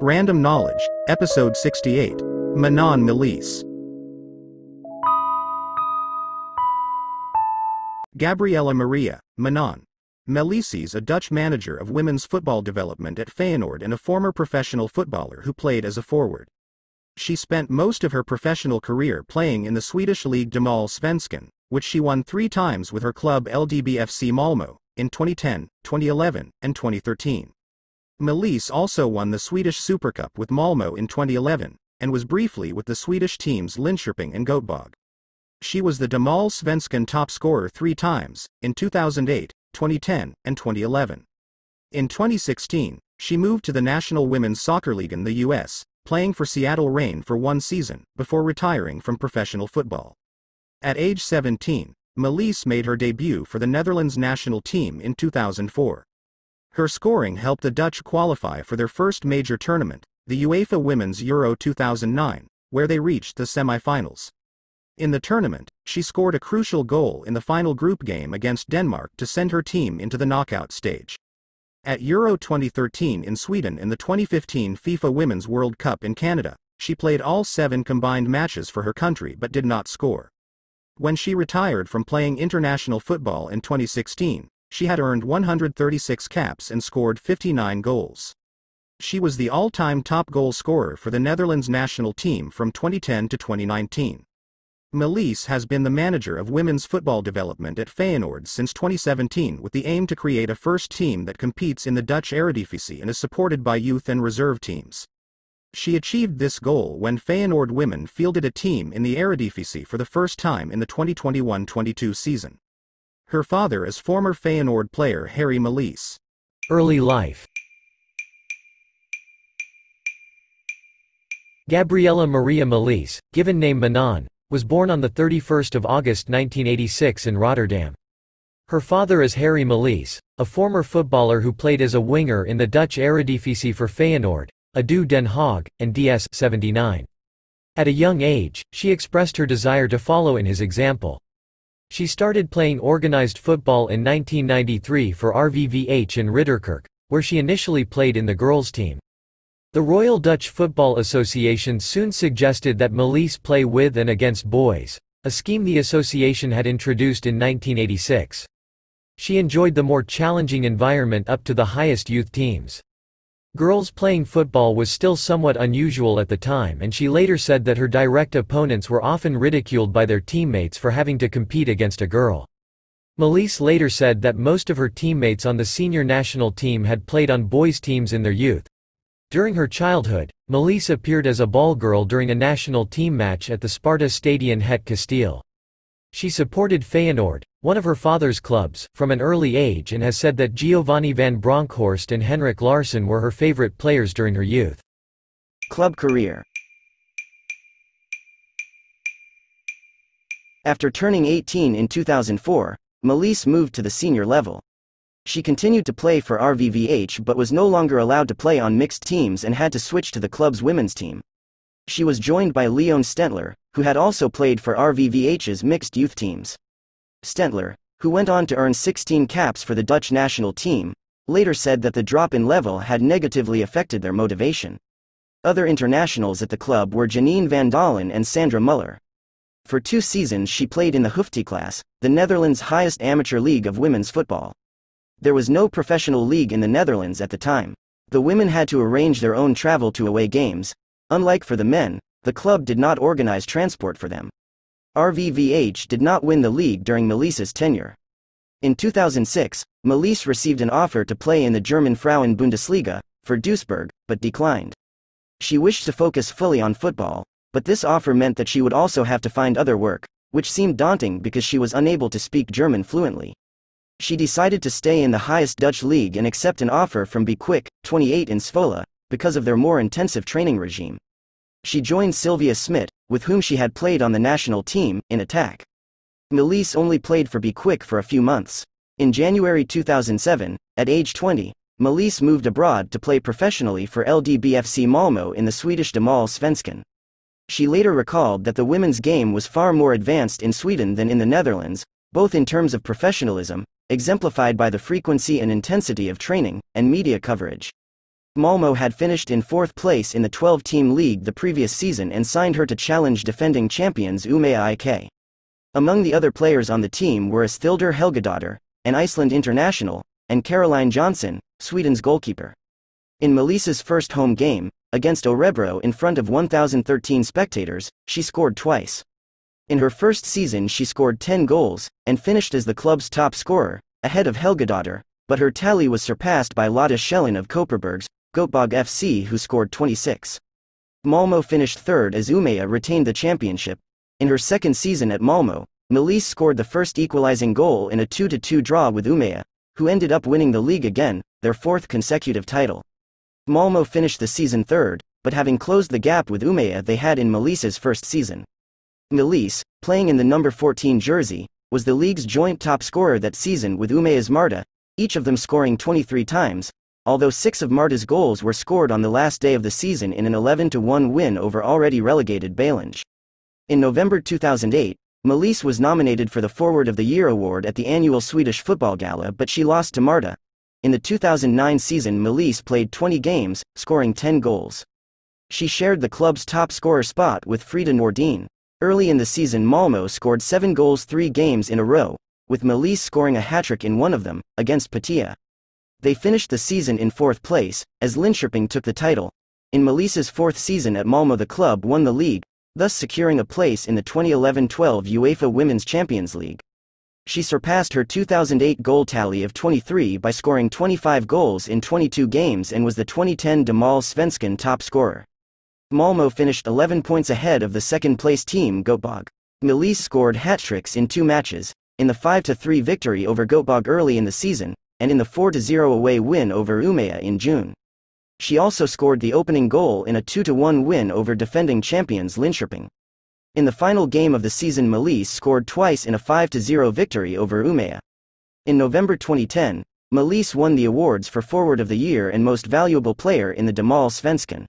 Random Knowledge, Episode 68 Manon Melis. Gabriella Maria, Manon. Melisses, a Dutch manager of women's football development at Feyenoord and a former professional footballer who played as a forward. She spent most of her professional career playing in the Swedish league Damallsvenskan, which she won three times with her club LdB FC Malmö, in 2010, 2011, and 2013. Melis also won the Swedish Super Cup with Malmö in 2011, and was briefly with the Swedish teams Linköping and Göteborg. She was the Damallsvenskan top scorer three times, in 2008, 2010, and 2011. In 2016, she moved to the National Women's Soccer League in the U.S., playing for Seattle Reign for one season, before retiring from professional football. At age 17, Melis made her debut for the Netherlands national team in 2004. Her scoring helped the Dutch qualify for their first major tournament, the UEFA Women's Euro 2009, where they reached the semi-finals. In the tournament, she scored a crucial goal in the final group game against Denmark to send her team into the knockout stage. At Euro 2013 in Sweden and the 2015 FIFA Women's World Cup in Canada, she played all seven combined matches for her country but did not score. When she retired from playing international football in 2016, she had earned 136 caps and scored 59 goals. She was the all-time top goal scorer for the Netherlands national team from 2010 to 2019. Melis has been the manager of women's football development at Feyenoord since 2017 with the aim to create a first team that competes in the Dutch Eredivisie and is supported by youth and reserve teams. She achieved this goal when Feyenoord women fielded a team in the Eredivisie for the first time in the 2021-22 season. Her father is former Feyenoord player Harry Melis. Early life Gabriella Maria Melis, given name Manon, was born on 31 August 1986 in Rotterdam. Her father is Harry Melis, a former footballer who played as a winger in the Dutch Eredivisie for Feyenoord, ADO Den Haag, and DS 79. At a young age, she expressed her desire to follow in his example. She started playing organized football in 1993 for RVVH in Ridderkerk, where she initially played in the girls' team. The Royal Dutch Football Association soon suggested that Melis play with and against boys, a scheme the association had introduced in 1986. She enjoyed the more challenging environment up to the highest youth teams. Girls playing football was still somewhat unusual at the time and she later said that her direct opponents were often ridiculed by their teammates for having to compete against a girl. Melis later said that most of her teammates on the senior national team had played on boys' teams in their youth, during her childhood, Melis appeared as a ball girl during a national team match at the Sparta Stadion Het Kasteel. She supported Feyenoord, one of her father's clubs, from an early age and has said that Giovanni van Bronckhorst and Henrik Larsson were her favorite players during her youth. Club career After turning 18 in 2004, Melis moved to the senior level. She continued to play for RVVH but was no longer allowed to play on mixed teams and had to switch to the club's women's team. She was joined by Leonne Stentler, who had also played for RVVH's mixed youth teams. Stentler, who went on to earn 16 caps for the Dutch national team, later said that the drop in level had negatively affected their motivation. Other internationals at the club were Janine van Dalen and Sandra Muller. For two seasons she played in the Hoofdklasse, the Netherlands' highest amateur league of women's football. There was no professional league in the Netherlands at the time. The women had to arrange their own travel to away games. Unlike for the men, the club did not organize transport for them. RVVH did not win the league during Melis's tenure. In 2006, Melis received an offer to play in the German Frauen Bundesliga, for Duisburg, but declined. She wished to focus fully on football, but this offer meant that she would also have to find other work, which seemed daunting because she was unable to speak German fluently. She decided to stay in the highest Dutch league and accept an offer from Be Quick, 28 in Zwolle, because of their more intensive training regime. She joined Sylvia Smit, with whom she had played on the national team, in attack. Melis only played for Be Quick for a few months. In January 2007, at age 20, Melis moved abroad to play professionally for LdB FC Malmö in the Swedish Damallsvenskan. She later recalled that the women's game was far more advanced in Sweden than in the Netherlands, both in terms of professionalism, exemplified by the frequency and intensity of training and media coverage. Malmo had finished in fourth place in the 12 team league the previous season and signed her to challenge defending champions Umeå IK. Among the other players on the team were Esthildur Helgadottir, an Iceland international, and Caroline Jönsson, Sweden's goalkeeper. In Melis's first home game, against Örebro in front of 1,013 spectators, she scored twice. In her first season she scored 10 goals, and finished as the club's top scorer, ahead of Helgadottir, but her tally was surpassed by Lotta Schelin of Kopparbergs, Göteborg FC who scored 26. Malmo finished third as Umeå retained the championship. In her second season at Malmo, Melis scored the first equalizing goal in a 2-2 draw with Umeå, who ended up winning the league again, their fourth consecutive title. Malmo finished the season third, but having closed the gap with Umeå they had in Melis's first season. Melis, playing in the number 14 jersey, was the league's joint top scorer that season with Umeå's Marta, each of them scoring 23 times, although six of Marta's goals were scored on the last day of the season in an 11-1 win over already relegated Bälinge. In November 2008, Melis was nominated for the Forward of the Year award at the annual Swedish Football Gala but she lost to Marta. In the 2009 season Melis played 20 games, scoring 10 goals. She shared the club's top scorer spot with Frida Nordin. Early in the season Malmo scored 7 goals 3 games in a row, with Melis scoring a hat-trick in one of them, against Patia. They finished the season in fourth place, as Linköping took the title. In Melis's fourth season at Malmo the club won the league, thus securing a place in the 2011-12 UEFA Women's Champions League. She surpassed her 2008 goal tally of 23 by scoring 25 goals in 22 games and was the 2010 Damallsvenskan top scorer. Malmo finished 11 points ahead of the second-place team Göteborg. Melis scored hat-tricks in two matches, in the 5-3 victory over Göteborg early in the season, and in the 4-0 away win over Umeå in June. She also scored the opening goal in a 2-1 win over defending champions Linköping. In the final game of the season Melis scored twice in a 5-0 victory over Umeå. In November 2010, Melis won the awards for Forward of the Year and Most Valuable Player in the Damallsvenskan.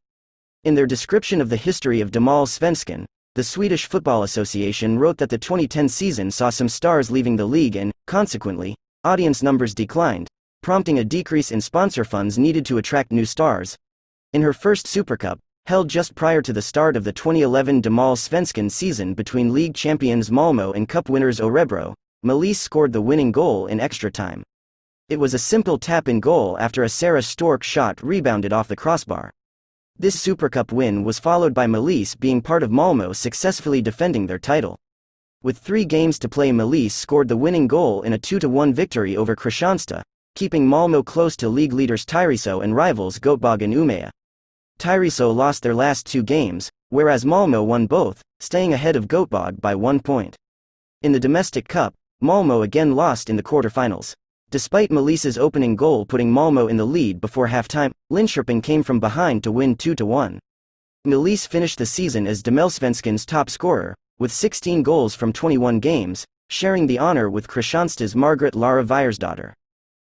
In their description of the history of Damallsvenskan, the Swedish Football Association wrote that the 2010 season saw some stars leaving the league and, consequently, audience numbers declined, prompting a decrease in sponsor funds needed to attract new stars. In her first Super Cup, held just prior to the start of the 2011 Damallsvenskan season between league champions Malmo and cup winners Örebro, Melis scored the winning goal in extra time. It was a simple tap-in goal after a Sarah Stork shot rebounded off the crossbar. This Super Cup win was followed by Melis being part of Malmo successfully defending their title. With three games to play Melis scored the winning goal in a 2-1 victory over Kristianstad, keeping Malmo close to league leaders Tyresö and rivals Göteborg and Umeå. Tyresö lost their last two games, whereas Malmo won both, staying ahead of Göteborg by one point. In the domestic cup, Malmo again lost in the quarterfinals. Despite Melis's opening goal putting Malmo in the lead before halftime, Linköping came from behind to win 2-1. Melis finished the season as Damallsvenskan's top scorer, with 16 goals from 21 games, sharing the honor with Kristianstad's Margaret Lara Vidarsdottir.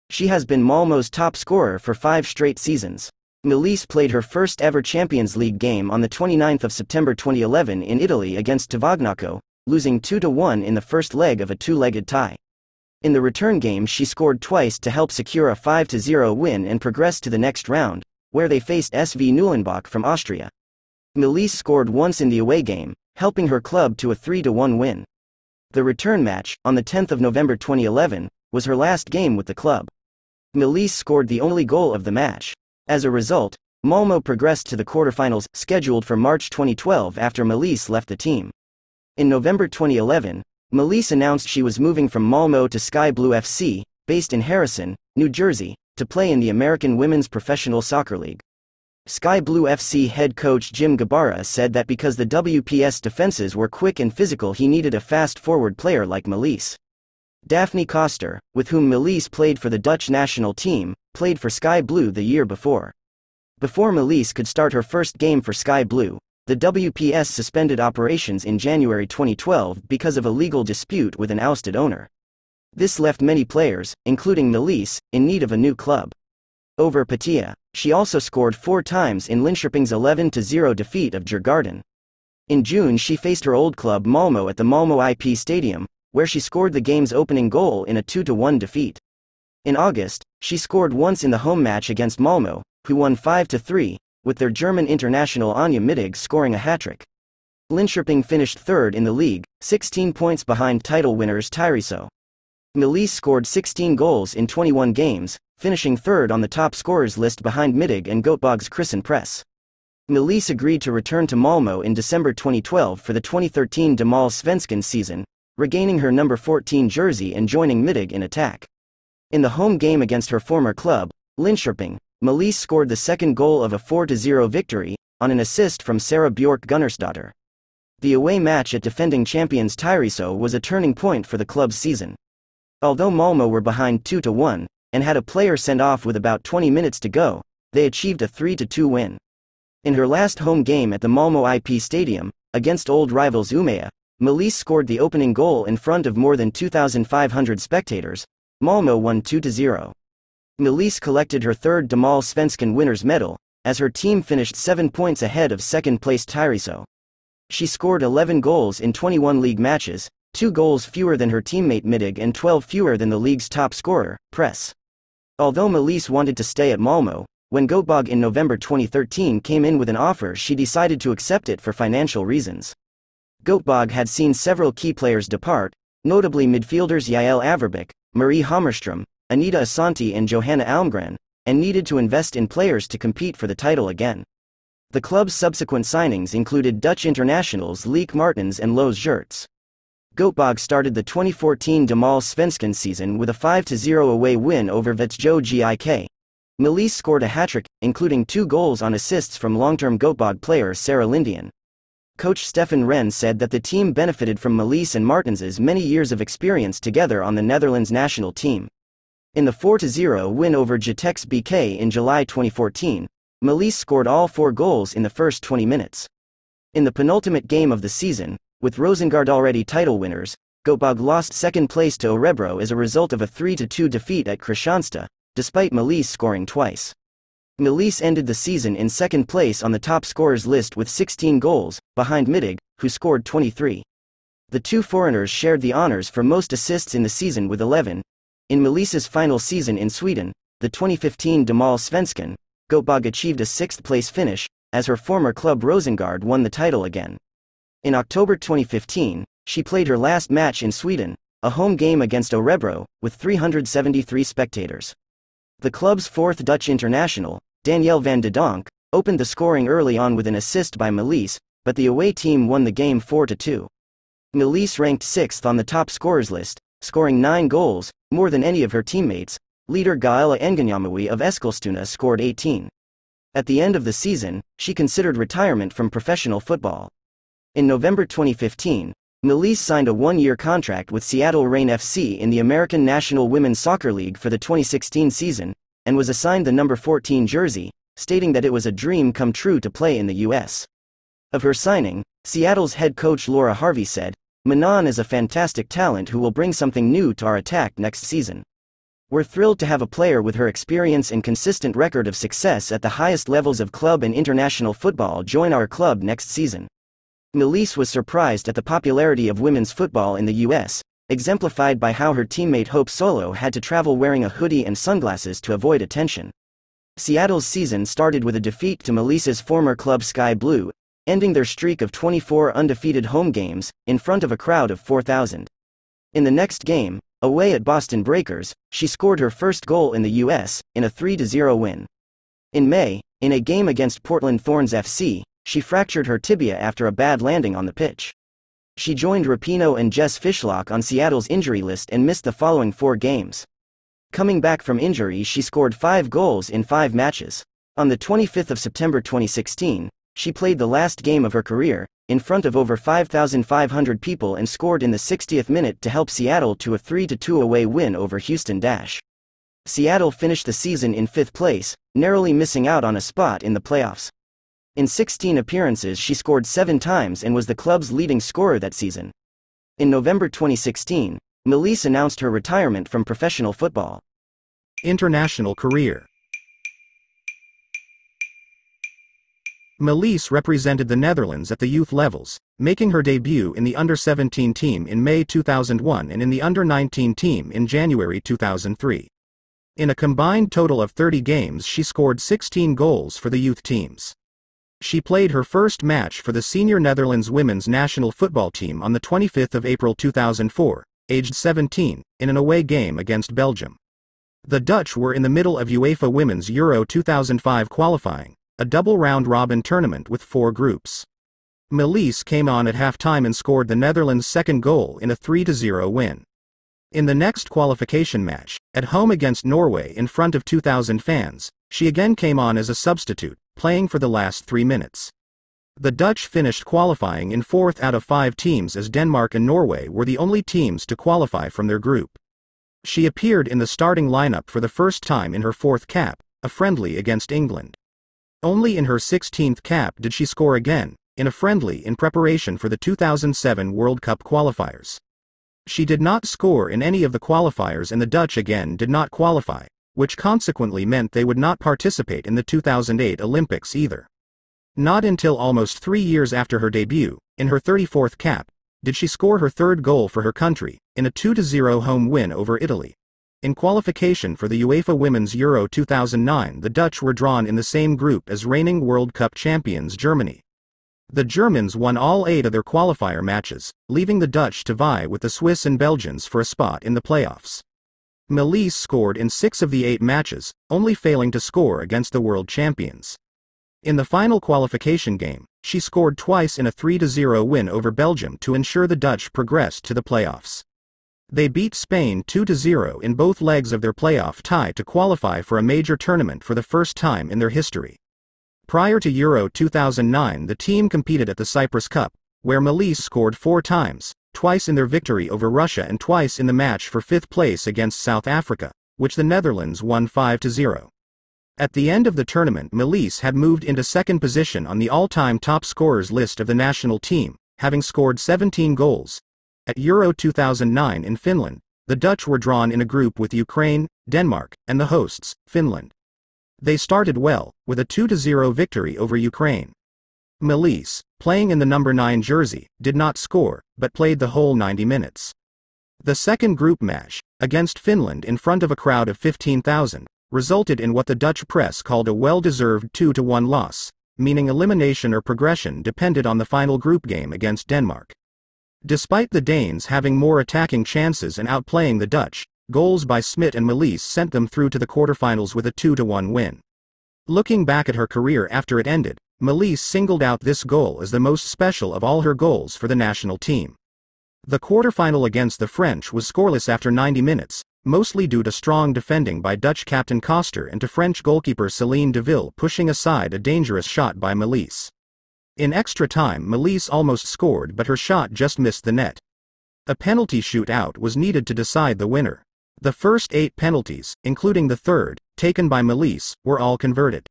She has been Malmo's top scorer for five straight seasons. Melis played her first ever Champions League game on the 29th of September 2011 in Italy against Tavagnacco, losing 2-1 in the first leg of a two-legged tie. In the return game she scored twice to help secure a 5-0 win and progress to the next round, where they faced SV Neulengbach from Austria. Melis scored once in the away game, helping her club to a 3-1 win. The return match, on the 10th of November 2011, was her last game with the club. Melis scored the only goal of the match. As a result, Malmo progressed to the quarterfinals, scheduled for March 2012 after Melis left the team. In November 2011, Melis announced she was moving from Malmo to Sky Blue FC, based in Harrison, New Jersey, to play in the American Women's Professional Soccer League. Sky Blue FC head coach Jim Gabarra said that because the WPS defenses were quick and physical he needed a fast forward player like Melis. Daphne Koster, with whom Melis played for the Dutch national team, played for Sky Blue the year before. Before Melis could start her first game for Sky Blue, the WPS suspended operations in January 2012 because of a legal dispute with an ousted owner. This left many players, including Melis, in need of a new club. Over Patia, she also scored four times in Linköping's 11-0 defeat of Djurgården. In June she faced her old club Malmo at the Malmo IP Stadium, where she scored the game's opening goal in a 2-1 defeat. In August, she scored once in the home match against Malmö, who won 5-3, with their German international Anja Mittag scoring a hat-trick. Linköping finished third in the league, 16 points behind title winners Tyresö. Melis scored 16 goals in 21 games, finishing third on the top scorers list behind Mittag and Göteborg's Christen Press. Melis agreed to return to Malmö in December 2012 for the 2013 Damallsvenskan season, regaining her number 14 jersey and joining Mittag in attack. In the home game against her former club, Linköping, Melis scored the second goal of a 4-0 victory, on an assist from Sara Björk Gunnarsdottir. The away match at defending champions Tyresö was a turning point for the club's season. Although Malmö were behind 2-1, and had a player sent off with about 20 minutes to go, they achieved a 3-2 win. In her last home game at the Malmö IP Stadium, against old rivals Umeå, Melis scored the opening goal in front of more than 2,500 spectators, Malmö won 2-0. Melis collected her third Damallsvenskan winner's medal, as her team finished 7 points ahead of second-placed Tyresö. She scored 11 goals in 21 league matches, 2 goals fewer than her teammate Mittag and 12 fewer than the league's top scorer, Press. Although Melis wanted to stay at Malmö, when Göteborg in November 2013 came in with an offer she decided to accept it for financial reasons. Göteborg had seen several key players depart, notably midfielders Yael Averbuch, Marie Hammarström, Anita Asante and Johanna Almgren, and needed to invest in players to compete for the title again. The club's subsequent signings included Dutch internationals Lieke Martens and Loes Geerts. Göteborg started the 2014 Damallsvenskan season with a 5-0 away win over Växjö GIK. Melis scored a hat-trick, including two goals on assists from long-term Göteborg player Sara Lindén. Coach Stefan Rehn said that the team benefited from Melis and Martens's many years of experience together on the Netherlands national team. In the 4-0 win over Jitex BK in July 2014, Melis scored all four goals in the first 20 minutes. In the penultimate game of the season, with Rosengard already title winners, Göteborg lost second place to Örebro as a result of a 3-2 defeat at Kristianstad, despite Melis scoring twice. Melis ended the season in second place on the top scorers list with 16 goals, behind Mittag, who scored 23. The two foreigners shared the honors for most assists in the season with 11. In Melis's final season in Sweden, the 2015 Damallsvenskan, Göteborg achieved a sixth-place finish, as her former club Rosengard won the title again. In October 2015, she played her last match in Sweden, a home game against Örebro, with 373 spectators. The club's fourth Dutch international, Danielle van de Donk, opened the scoring early on with an assist by Melis, but the away team won the game 4-2. Melis ranked 6th on the top scorers list, scoring 9 goals, more than any of her teammates. Leader Gaëlle Enganamouit of Eskilstuna scored 18. At the end of the season, she considered retirement from professional football. In November 2015, Melis signed a one-year contract with Seattle Reign FC in the American National Women's Soccer League for the 2016 season, and was assigned the number 14 jersey, stating that it was a dream come true to play in the U.S. Of her signing, Seattle's head coach Laura Harvey said, Manon is a fantastic talent who will bring something new to our attack next season. We're thrilled to have a player with her experience and consistent record of success at the highest levels of club and international football join our club next season. Melis was surprised at the popularity of women's football in the U.S., exemplified by how her teammate Hope Solo had to travel wearing a hoodie and sunglasses to avoid attention. Seattle's season started with a defeat to Melis's former club Sky Blue, ending their streak of 24 undefeated home games, in front of a crowd of 4,000. In the next game, away at Boston Breakers, she scored her first goal in the U.S., in a 3-0 win. In May, in a game against Portland Thorns FC, she fractured her tibia after a bad landing on the pitch. She joined Rapinoe and Jess Fishlock on Seattle's injury list and missed the following four games. Coming back from injury she scored five goals in five matches. On the 25th of September 2016, she played the last game of her career, in front of over 5,500 people and scored in the 60th minute to help Seattle to a 3-2 away win over Houston Dash. Seattle finished the season in fifth place, narrowly missing out on a spot in the playoffs. In 16 appearances she scored seven times and was the club's leading scorer that season. In November 2016, Melis announced her retirement from professional football. International career Melis represented the Netherlands at the youth levels, making her debut in the under-17 team in May 2001 and in the under-19 team in January 2003. In a combined total of 30 games she scored 16 goals for the youth teams. She played her first match for the senior Netherlands women's national football team on the 25th of April 2004, aged 17, in an away game against Belgium. The Dutch were in the middle of UEFA Women's Euro 2005 qualifying, a double round robin tournament with four groups. Melis came on at halftime and scored the Netherlands' second goal in a 3 0 win. In the next qualification match, at home against Norway in front of 2,000 fans, she again came on as a substitute, playing for the last three minutes. The Dutch finished qualifying in fourth out of five teams as Denmark and Norway were the only teams to qualify from their group. She appeared in the starting lineup for the first time in her fourth cap, a friendly against England. Only in her 16th cap did she score again, in a friendly in preparation for the 2007 World Cup qualifiers. She did not score in any of the qualifiers and the Dutch again did not qualify, which consequently meant they would not participate in the 2008 Olympics either. Not until almost three years after her debut, in her 34th cap, did she score her third goal for her country, in a 2-0 home win over Italy. In qualification for the UEFA Women's Euro 2009 the Dutch were drawn in the same group as reigning World Cup champions Germany. The Germans won all eight of their qualifier matches, leaving the Dutch to vie with the Swiss and Belgians for a spot in the playoffs. Melis scored in six of the eight matches, only failing to score against the world champions. In the final qualification game, she scored twice in a 3-0 win over Belgium to ensure the Dutch progressed to the playoffs. They beat Spain 2-0 in both legs of their playoff tie to qualify for a major tournament for the first time in their history. Prior to Euro 2009 the team competed at the Cyprus Cup, where Melis scored four times, twice in their victory over Russia and twice in the match for fifth place against South Africa, which the Netherlands won 5-0. At the end of the tournament Melis had moved into second position on the all-time top scorers list of the national team, having scored 17 goals, at Euro 2009 in Finland, the Dutch were drawn in a group with Ukraine, Denmark, and the hosts, Finland. They started well, with a 2-0 victory over Ukraine. Melis, playing in the number 9 jersey, did not score, but played the whole 90 minutes. The second group match, against Finland in front of a crowd of 15,000, resulted in what the Dutch press called a well-deserved 2-1 loss, meaning elimination or progression depended on the final group game against Denmark. Despite the Danes having more attacking chances and outplaying the Dutch, goals by Smit and Melis sent them through to the quarterfinals with a 2-1 win. Looking back at her career after it ended, Melis singled out this goal as the most special of all her goals for the national team. The quarterfinal against the French was scoreless after 90 minutes, mostly due to strong defending by Dutch captain Koster and to French goalkeeper Céline Deville pushing aside a dangerous shot by Melis. In extra time Melis almost scored but her shot just missed the net. A penalty shootout was needed to decide the winner. The first eight penalties, including the third, taken by Melis, were all converted.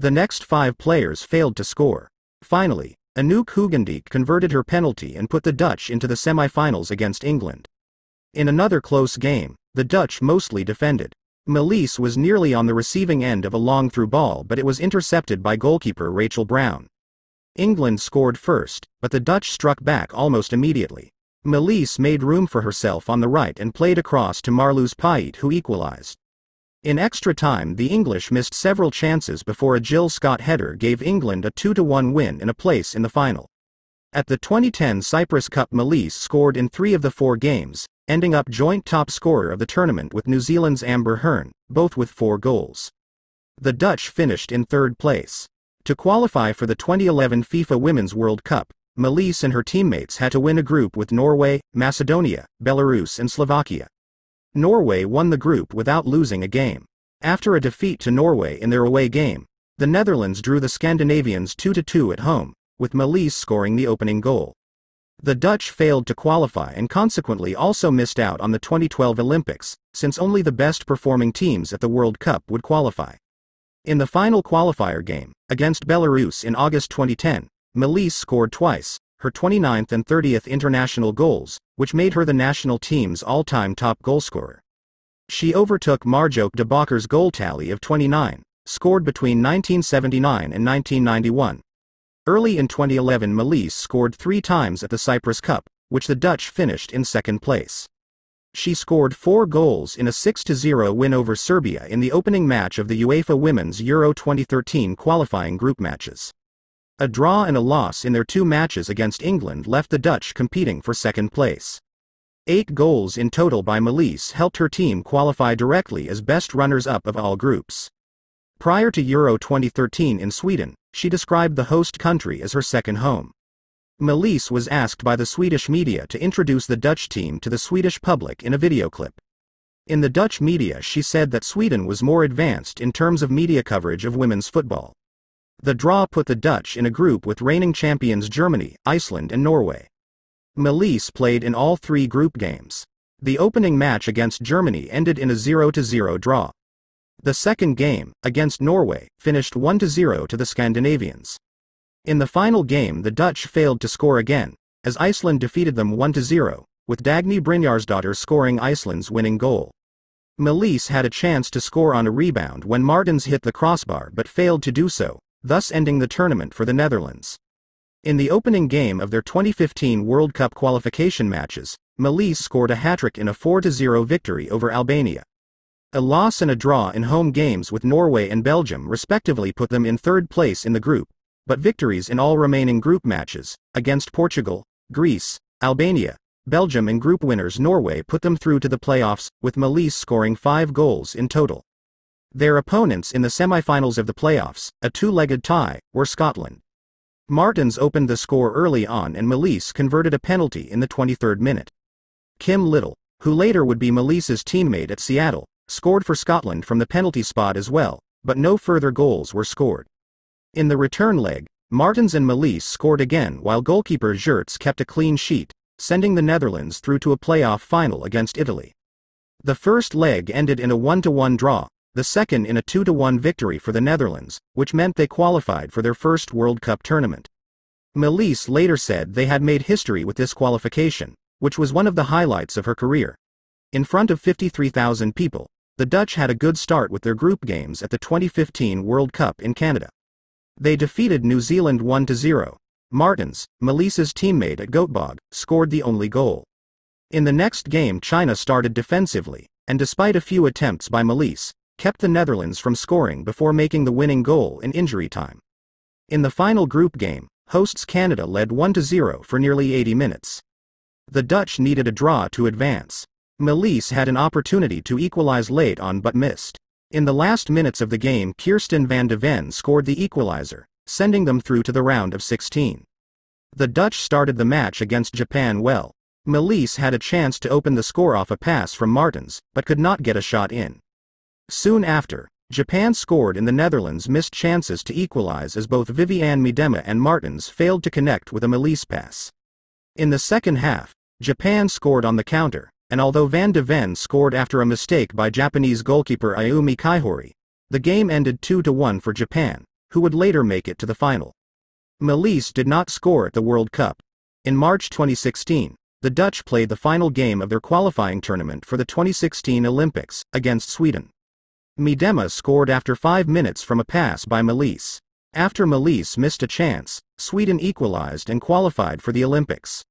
The next five players failed to score. Finally, Anouk Hoogendijk converted her penalty and put the Dutch into the semi-finals against England. In another close game, the Dutch mostly defended. Melis was nearly on the receiving end of a long through ball but it was intercepted by goalkeeper Rachel Brown. England scored first, but the Dutch struck back almost immediately. Melis made room for herself on the right and played across to Marloes Piet who equalized. In extra time the English missed several chances before a Jill Scott header gave England a 2-1 win and a place in the final. At the 2010 Cyprus Cup Melis scored in three of the four games, ending up joint top scorer of the tournament with New Zealand's Amber Hearn, both with four goals. The Dutch finished in third place. To qualify for the 2011 FIFA Women's World Cup, Melis and her teammates had to win a group with Norway, Macedonia, Belarus and Slovakia. Norway won the group without losing a game. After a defeat to Norway in their away game, the Netherlands drew the Scandinavians 2-2 at home, with Melis scoring the opening goal. The Dutch failed to qualify and consequently also missed out on the 2012 Olympics, since only the best performing teams at the World Cup would qualify. In the final qualifier game, against Belarus in August 2010, Melis scored twice, her 29th and 30th international goals, which made her the national team's all-time top goalscorer. She overtook Marjoke de Bakker's goal tally of 29, scored between 1979 and 1991, Early in 2011 Melis scored three times at the Cyprus Cup, which the Dutch finished in second place. She scored four goals in a 6-0 win over Serbia in the opening match of the UEFA Women's Euro 2013 qualifying group matches. A draw and a loss in their two matches against England left the Dutch competing for second place. Eight goals in total by Melis helped her team qualify directly as best runners-up of all groups. Prior to Euro 2013 in Sweden, she described the host country as her second home. Melis was asked by the Swedish media to introduce the Dutch team to the Swedish public in a video clip. In the Dutch media she said that Sweden was more advanced in terms of media coverage of women's football. The draw put the Dutch in a group with reigning champions Germany, Iceland and Norway. Melis played in all three group games. The opening match against Germany ended in a 0-0 draw. The second game, against Norway, finished 1-0 to the Scandinavians. In the final game the Dutch failed to score again, as Iceland defeated them 1-0, with Dagny Brynjarsdottir scoring Iceland's winning goal. Melis had a chance to score on a rebound when Martens hit the crossbar but failed to do so, thus ending the tournament for the Netherlands. In the opening game of their 2015 World Cup qualification matches, Melis scored a hat-trick in a 4-0 victory over Albania. A loss and a draw in home games with Norway and Belgium respectively put them in third place in the group, but victories in all remaining group matches, against Portugal, Greece, Albania, Belgium and group winners Norway put them through to the playoffs, with Melis scoring five goals in total. Their opponents in the semi-finals of the playoffs, a two-legged tie, were Scotland. Martens opened the score early on and Melis converted a penalty in the 23rd minute. Kim Little, who later would be Melis's teammate at Seattle, scored for Scotland from the penalty spot as well, but no further goals were scored. In the return leg, Martens and Melis scored again while goalkeeper Geerts kept a clean sheet, sending the Netherlands through to a playoff final against Italy. The first leg ended in a 1-1 draw, the second in a 2-1 victory for the Netherlands, which meant they qualified for their first World Cup tournament. Melis later said they had made history with this qualification, which was one of the highlights of her career. In front of 53,000 people, the Dutch had a good start with their group games at the 2015 World Cup in Canada. They defeated New Zealand 1-0. Martens, Melis's teammate at Göteborg, scored the only goal. In the next game China started defensively, and despite a few attempts by Melis, kept the Netherlands from scoring before making the winning goal in injury time. In the final group game, hosts Canada led 1-0 for nearly 80 minutes. The Dutch needed a draw to advance. Melis had an opportunity to equalize late on but missed. In the last minutes of the game Kirsten van de Ven scored the equalizer, sending them through to the round of 16. The Dutch started the match against Japan well. Melis had a chance to open the score off a pass from Martens, but could not get a shot in. Soon after, Japan scored and the Netherlands missed chances to equalize as both Vivianne Miedema and Martens failed to connect with a Melis pass. In the second half, Japan scored on the counter, and although Van de Ven scored after a mistake by Japanese goalkeeper Ayumi Kaihori, the game ended 2-1 for Japan, who would later make it to the final. Melis did not score at the World Cup. In March 2016, the Dutch played the final game of their qualifying tournament for the 2016 Olympics, against Sweden. Miedema scored after five minutes from a pass by Melis. After Melis missed a chance, Sweden equalized and qualified for the Olympics.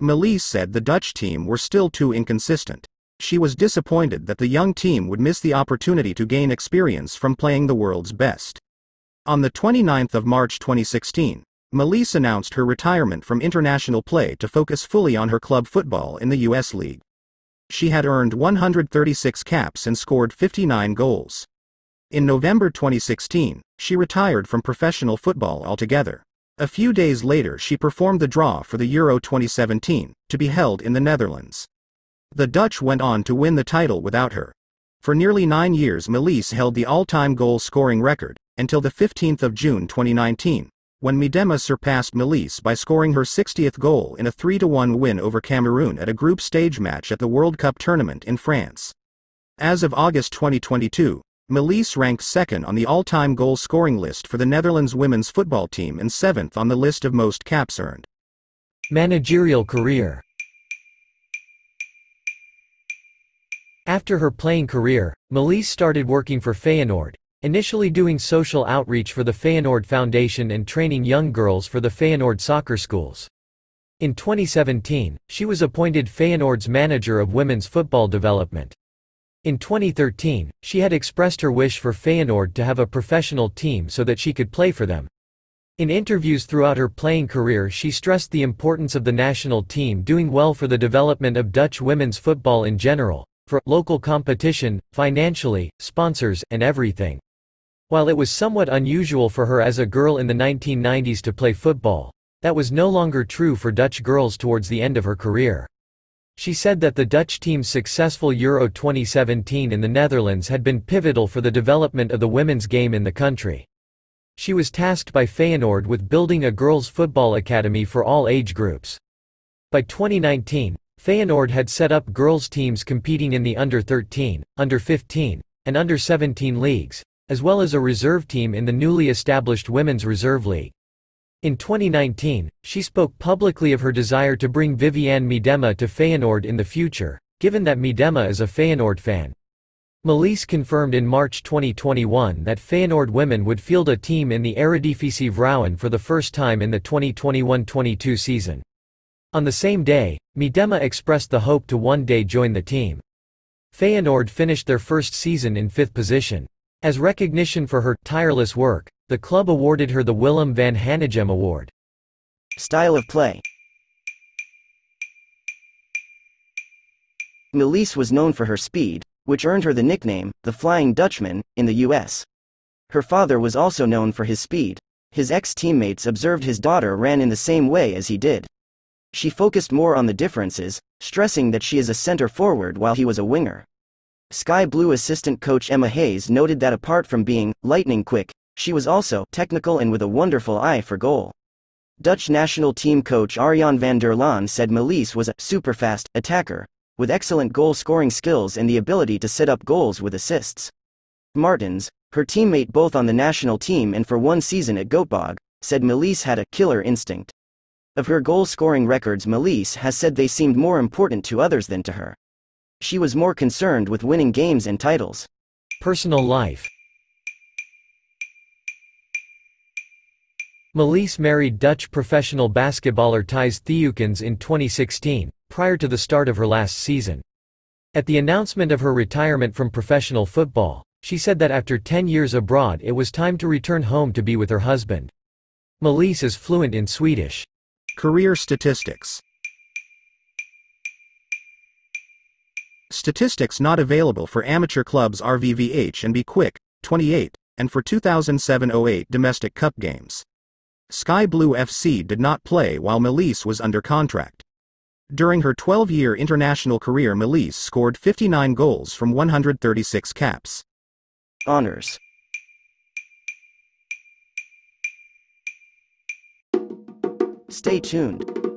Melis said the Dutch team were still too inconsistent. She was disappointed that the young team would miss the opportunity to gain experience from playing the world's best. On the 29th of March 2016, Melis announced her retirement from international play to focus fully on her club football in the US League. She had earned 136 caps and scored 59 goals. In November 2016, she retired from professional football altogether. A few days later she performed the draw for the Euro 2017, to be held in the Netherlands. The Dutch went on to win the title without her. For nearly nine years Melis held the all-time goal-scoring record, until the 15th of June 2019, when Miedema surpassed Melis by scoring her 60th goal in a 3-1 win over Cameroon at a group stage match at the World Cup tournament in France. As of August 2022, Melis ranked second on the all-time goal-scoring list for the Netherlands women's football team and seventh on the list of most caps earned. Managerial career After her playing career, Melis started working for Feyenoord, initially doing social outreach for the Feyenoord Foundation and training young girls for the Feyenoord soccer schools. In 2017, she was appointed Feyenoord's manager of women's football development. In 2013, she had expressed her wish for Feyenoord to have a professional team so that she could play for them. In interviews throughout her playing career she stressed the importance of the national team doing well for the development of Dutch women's football in general, for local competition, financially, sponsors, and everything. While it was somewhat unusual for her as a girl in the 1990s to play football, that was no longer true for Dutch girls towards the end of her career. She said that the Dutch team's successful Euro 2017 in the Netherlands had been pivotal for the development of the women's game in the country. She was tasked by Feyenoord with building a girls' football academy for all age groups. By 2019, Feyenoord had set up girls' teams competing in the under-13, under-15, and under-17 leagues, as well as a reserve team in the newly established Women's Reserve League. In 2019, she spoke publicly of her desire to bring Vivianne Miedema to Feyenoord in the future, given that Miedema is a Feyenoord fan. Melis confirmed in March 2021 that Feyenoord women would field a team in the Eredivisie Vrouwen for the first time in the 2021-22 season. On the same day, Miedema expressed the hope to one day join the team. Feyenoord finished their first season in fifth position. As recognition for her tireless work, the club awarded her the Willem van Hanegem Award. Style of play Melis was known for her speed, which earned her the nickname, the Flying Dutchman, in the US. Her father was also known for his speed. His ex-teammates observed his daughter ran in the same way as he did. She focused more on the differences, stressing that she is a center forward while he was a winger. Sky Blue assistant coach Emma Hayes noted that apart from being lightning quick, she was also technical and with a wonderful eye for goal. Dutch national team coach Arjan van der Laan said Melis was a superfast attacker, with excellent goal-scoring skills and the ability to set up goals with assists. Martens, her teammate both on the national team and for one season at Göteborg, said Melis had a killer instinct. Of her goal-scoring records Melis has said they seemed more important to others than to her. She was more concerned with winning games and titles. Personal life Melis married Dutch professional basketballer Thijs Theukens in 2016 prior to the start of her last season. At the announcement of her retirement from professional football, she said that after 10 years abroad it was time to return home to be with her husband. Melis is fluent in Swedish. Career statistics. Statistics not available for amateur clubs RVVH and Be Quick, 28, and for 2007-08 domestic cup games. Sky Blue FC did not play while Melis was under contract. During her 12-year international career Melis scored 59 goals from 136 caps. Honors Stay tuned.